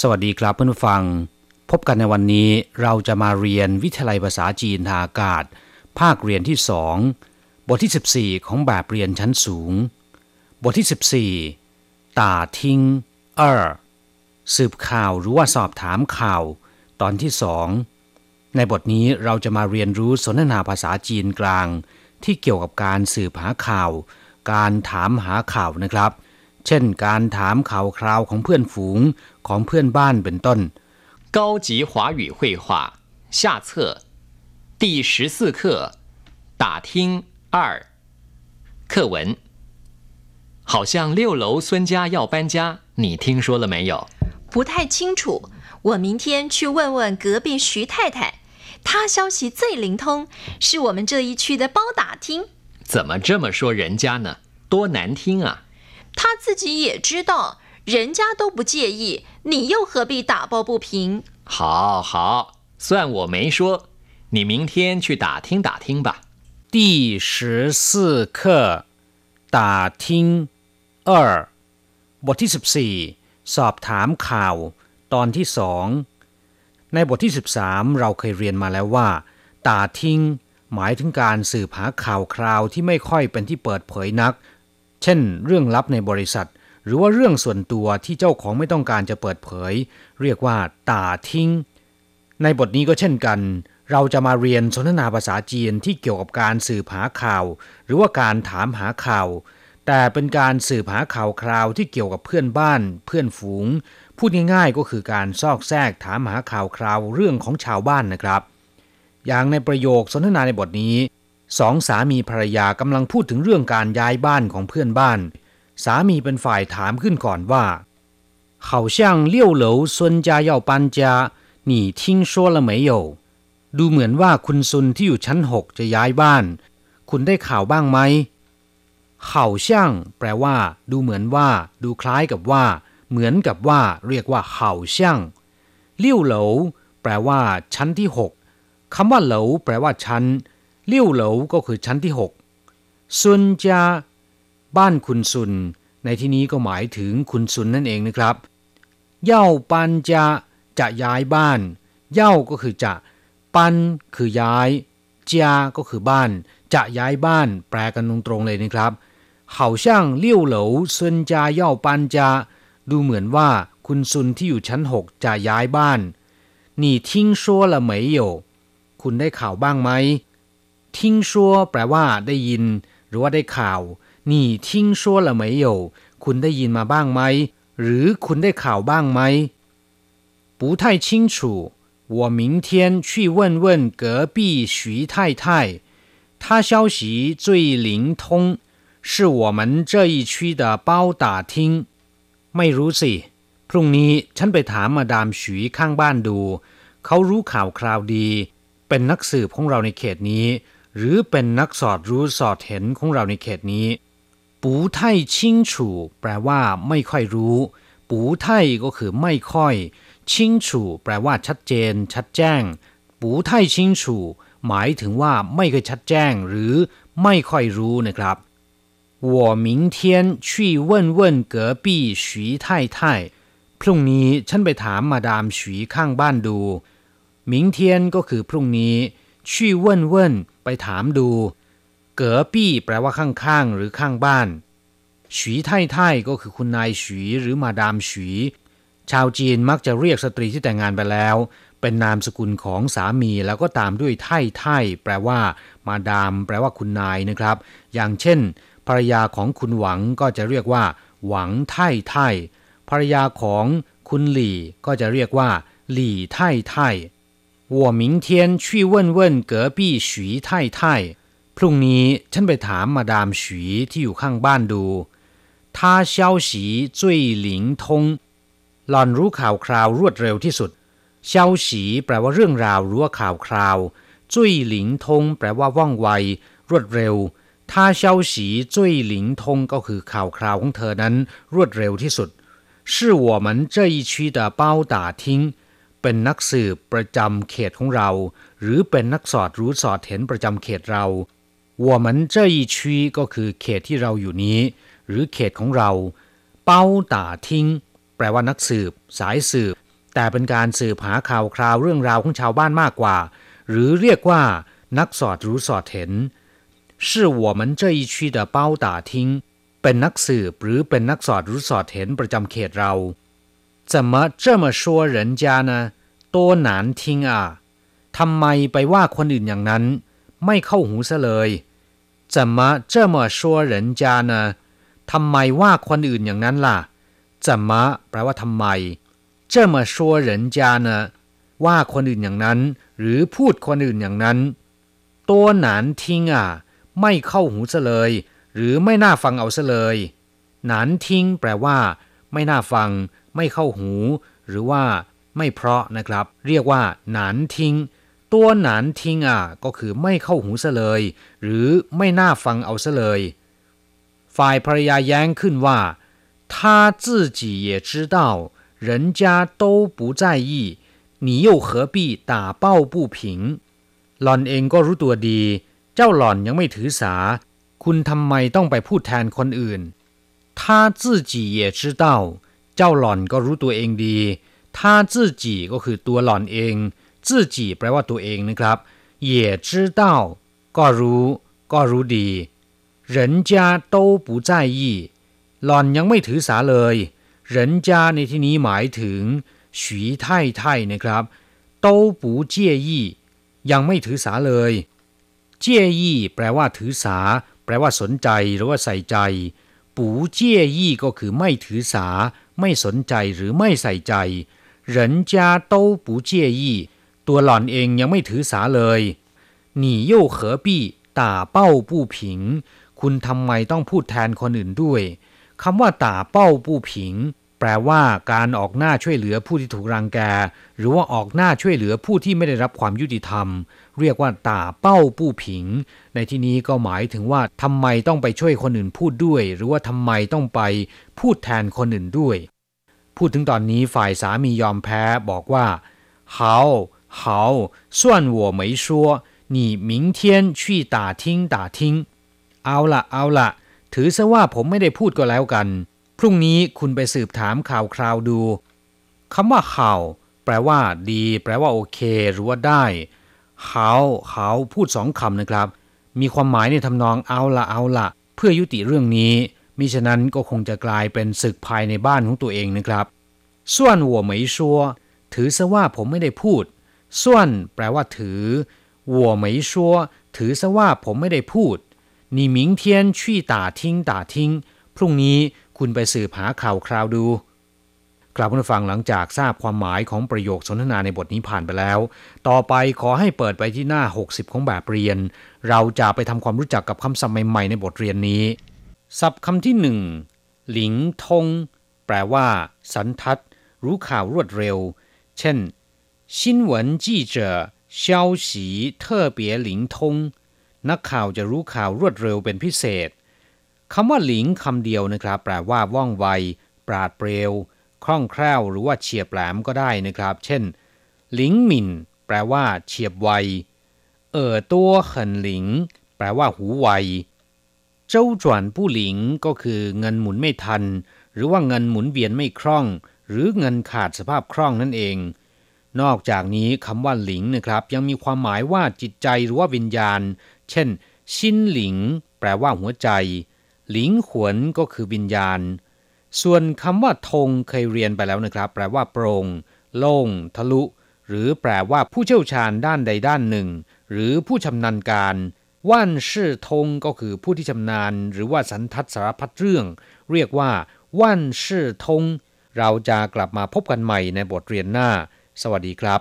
สวัสดีครับเพื่อนผู้ฟัง พบกันในวันนี้เราจะมาเรียนวิทยาลัยภาษาจีนทางอากาศ ภาคเรียนที่สองบทที่ 14 ของแบบเรียนชั้นสูง บทที่ 14 ตาทิ้งเออสืบข่าวหรือว่าสอบถามข่าว ตอนที่สองในบทนี้เราจะมาเรียนรู้สนทนาภาษาจีนกลาง ที่เกี่ยวกับการสืบหาข่าว การถามหาข่าวนะครับ เช่น การถามข่าวคราวของเพื่อนฝูง ของเพื่อนบ้านเป็นต้น高级华语绘画下册第十四课打听二课文好像六楼孙家要搬家，你听说了没有？不太清楚，我明天去问问隔壁徐太太，她消息最灵通，是我们这一区的包打听。怎么这么说人家呢？多难听啊！她自己也知道， 人家都不介意，你又何必打抱不平？好好，算我没说，你明天去打听打听吧。第十四课打听二บทที่ 14 สอบถามข่าว ตอนที่สองในบทที่ 13 เราเคยเรียนมาแล้วว่าตาทิ้ง หมายถึงการสืบหาข่าวคราวที่ไม่ค่อยเป็นที่เปิดเผยนัก เช่น เรื่องลับในบริษัท หรือว่าเรื่องส่วนตัวที่เจ้าของไม่ต้องการจะเปิดเผย เรียกว่าตาทิ้ง ในบทนี้ก็เช่นกัน เราจะมาเรียนสนทนาภาษาจีนที่เกี่ยวกับการสืบหาข่าว หรือว่าการถามหาข่าว แต่เป็นการสืบหาข่าวคราวที่เกี่ยวกับเพื่อนบ้าน เพื่อนฝูง พูดง่ายๆก็คือการซอกแซกถามหาข่าวคราวเรื่องของชาวบ้านนะครับ อย่างในประโยคสนทนาในบทนี้สองสามีภรรยากำลังพูดถึงเรื่องการย้ายบ้านของเพื่อนบ้าน สามีเป็นฝ่ายถามขึ้นก่อนว่า好像六楼孙家要搬家你听说了没有ดูเหมือนว่าคุณซุนที่อยู่ชั้นหกจะย้ายบ้าน คุณได้ข่าวบ้างไหมเข่าช่างแปลว่า ดูเหมือนว่า ดูคล้ายกับว่า เหมือนกับว่า เรียกว่าเข่าช่างเลี้ยวเหลาแปลว่า ชั้นที่หกคำว่าเหลาแปลว่าชั้นเลี้ยวเหลาก็คือชั้นที่หกซุนจา บ้านคุณซุน ในที่นี้ก็หมายถึงคุณซุนนั่นเองนะครับ เย่าปันจะจะย้ายบ้าน เย่าก็คือจะ ปันคือย้ายจาก็คือบ้าน จะย้ายบ้าน แปลกันตรงๆเลยนะครับเขาช่างเลี้ยวเหลวซุนจาเย่าปันจะดูเหมือนว่าคุณซุนที่อยู่ชั้นหกจะย้ายบ้าน你听说了没有คุณได้ข่าวบ้างไหม听说แปลว่าได้ยิน หรือว่าได้ข่าว นี่ทิ้งชัวละไม่有คุณได้ยินมาบ้างไหม หรือคุณได้ข่าวบ้างไหม不太清楚我明天去问问隔壁徐太太她消息最灵通是我们这一区的包打听ไม่รู้สิ พรุ่งนี้ฉันไปถามมาดามฉีข้างบ้านดู เขารู้ข่าวคราวดี เป็นนักสืบของเราในเขตนี้ หรือเป็นนักสอดรู้สอดเห็นของเราในเขตนี้ ปูไทชิงฉูแปลว่า ไม่ค่อยรู้ ปูไทก็คือไม่ค่อย ชิงฉูแปลว่า ชัดเจน ชัดแจ้ง ปูไทชิงฉูหมายถึงว่าไม่ค่อยชัดแจ้ง หรือไม่ค่อยรู้นะครับ我明天去问问隔壁徐太太พรุ่งนี้ฉันไปถามมาดามฉีข้างบ้านดู明天ก็คือพรุ่งนี้去问问ไปถามดู เก๋อปี้แปลว่าข้างๆ หรือข้างบ้านฉีไท่ไท่ก็คือคุณนายฉีหรือมาดามฉีชาวจีนมักจะเรียกสตรีที่แต่งงานไปแล้ว เป็นนามสกุลของสามีแล้วก็ตามด้วยไท่ไท่แปลว่า มาดาม แปลว่าคุณนายนะครับ อย่างเช่นภรรยาของคุณหวังก็จะเรียกว่า หวังไท่ไท่ภรรยาของคุณหลี่ก็จะเรียกว่า หลี่ไท่ไท่我明天去问问隔壁徐太太 พรุ่งนี้ฉันไปถามมาดามฉีที่อยู่ข้างบ้านดู他消息最灵通หล่อนรู้ข่าวคราวรวดเร็วที่สุดเช่าฉีแปลว่าเรื่องราวรู้ว่าข่าวคราวจุ้ยหลิงทงแปลว่าว่องไว รวดเร็วถ้าเช่าฉีจุ้ยหลิงทงก็คือข่าวคราวของเธอนั้น รวดเร็วที่สุด是我们这一区的包打听เป็นนักสืบประจำเขตของเรา หรือเป็นนักสอดรู้สอดเห็นประจำเขตเรา 我们这一区ก็คือเขตที่เราอยู่นี้ หรือเขตของเรา เป้าตาทิ้งแปลว่านักสืบ สายสืบ แต่เป็นการสืบหาข่าวคราวเรื่องราวของชาวบ้านมากกว่า หรือเรียกว่า นักสอดรู้สอดเห็น是我们这一区的包打听เป็นนักสืบหรือเป็นนักสอดรู้สอดเห็นประจำเขตเรา怎么这么说人家呢多难听啊ทำไมไปว่าคนอื่นอย่างนั้น ไม่เข้าหูซะเลย 怎么这么说人家呢ทำไมว่าคนอื่นอย่างนั้นล่ะ怎么แปลว่าทำไม这么说人家呢ว่าคนอื่นอย่างนั้น หรือพูดคนอื่นอย่างนั้นตัวหนานทิ้งอ่ะ ไม่เข้าหูซะเลย หรือไม่น่าฟังเอาซะเลยหนานทิ้งแปลว่า ไม่น่าฟัง ไม่เข้าหู หรือว่า ไม่เพราะนะครับ เรียกว่าหนานทิ้ง ตัวหนานทิ้งอ่ะ ก็คือไม่เข้าหูซะเลย หรือไม่น่าฟังเอาซะเลย ฝ่ายภรรยาแย้งขึ้นว่า他自己也知道人家都不在意你又何必打抱不平หล่อนเองก็รู้ตัวดี เจ้าหล่อนยังไม่ถือสา คุณทำไมต้องไปพูดแทนคนอื่น他自己也知道เจ้าหล่อนก็รู้ตัวเองดี他自己ก็คือตัวหล่อนเอง 自己แปลว่าตัวเองนะครับ也知道ก็รู้ ก็รู้ดี人家都不在意หล่อนยังไม่ถือสาเลย เหรินจาในที่นี้หมายถึงฉีไท่ไท่นะครับโต้ปูเจียยี่ยังไม่ถือสาเลย เจียยี่แปลว่าถือสา แปลว่าสนใจหรือว่าใส่ใจ ปูเจียยี่ก็คือไม่ถือสา ไม่สนใจหรือไม่ใส่ใจเหรินจาโ ตัวหล่อนเองยังไม่ถือสาเลยหนีโย่เขอปี้ตาเป้าปู้ผิง คุณทำไมต้องพูดแทนคนอื่นด้วยคำว่าต่าเป้าผู้ผิง แปลว่าการออกหน้าช่วยเหลือผู้ที่ถูกรังแก หรือว่าออกหน้าช่วยเหลือผู้ที่ไม่ได้รับความยุติธรรม เรียกว่าต่าเป้าผู้ผิง ในที่นี้ก็หมายถึงว่าทำไมต้องไปช่วยคนอื่นพูดด้วย หรือว่าทำไมต้องไปพูดแทนคนอื่นด้วย พูดถึงตอนนี้ฝ่ายสามียอมแพ้บอกว่าเขา 好算我没说你明天去打听打听เอาละเอาละถือซะว่าผมไม่ได้พูดก็แล้วกัน พรุ่งนี้คุณไปสืบถามข่าวคราวดูคำว่าข่าวแปลว่า ดี แปลว่าโอเค หรือว่าได้เขาเขาพูดสองคำนะครับ มีความหมายในทำนองเอาละเอาละเพื่อยุติเรื่องนี้ มิฉะนั้นก็คงจะกลายเป็นศึกภายในบ้านของตัวเองนะครับส่วนหัวไม่ชัวถือซะว่าผมไม่ได้พูด ส่วนแปลว่าถือหัวไม่ชัวถือซะว่าผมไม่ได้พูด你明天去打听打听พรุ่งนี้คุณไปสืบหาข่าวคราวดู กลับมาฟังหลังจากทราบความหมายของประโยคสนทนาในบทนี้ผ่านไปแล้ว ต่อไปขอให้เปิดไปที่หน้า 60 ของแบบเรียน เราจะไปทำความรู้จักกับคำศัพท์ใหม่ๆในบทเรียนนี้ ศัพท์คำที่หนึ่งหลิงทง แปลว่า สันทัด รู้ข่าวรวดเร็ว เช่น 新闻记者消息特别灵通นักข่าวจะรู้ข่าวรวดเร็วเป็นพิเศษ คำว่าหลิงคำเดียวนะครับ แปลว่าว่องไว ปราดเปรียว คล่องแคล่ว หรือว่าเฉียบแหลมก็ได้นะครับ เช่น หลิงหมิน แปลว่า เฉียบไว เอ่อตัวเหินหลิง แปลว่าหูไว เจ้าจวนผู้หลิงก็คือเงินหมุนไม่ทัน หรือว่าเงินหมุนเวียนไม่คล่อง หรือเงินขาดสภาพคล่องนั่นเอง นอกจากนี้คำว่าหลิงนะครับ ยังมีความหมายว่าจิตใจหรือว่าวิญญาณ เช่น ชินหลิง แปลว่าหัวใจ หลิงขวนก็คือวิญญาณ ส่วนคำว่าธงเคยเรียนไปแล้วนะครับ แปลว่าโปร่งโล่ง ทะลุ หรือแปลว่าผู้เชี่ยวชาญด้านใดด้านหนึ่ง หรือผู้ชำนาญการว่านชื่อธงก็คือผู้ที่ชำนาญ หรือว่าสันทัดสารพัดเรื่อง เรียกว่าว่านชื่อธงเราจะกลับมาพบกันใหม่ในบทเรียนหน้า สวัสดีครับ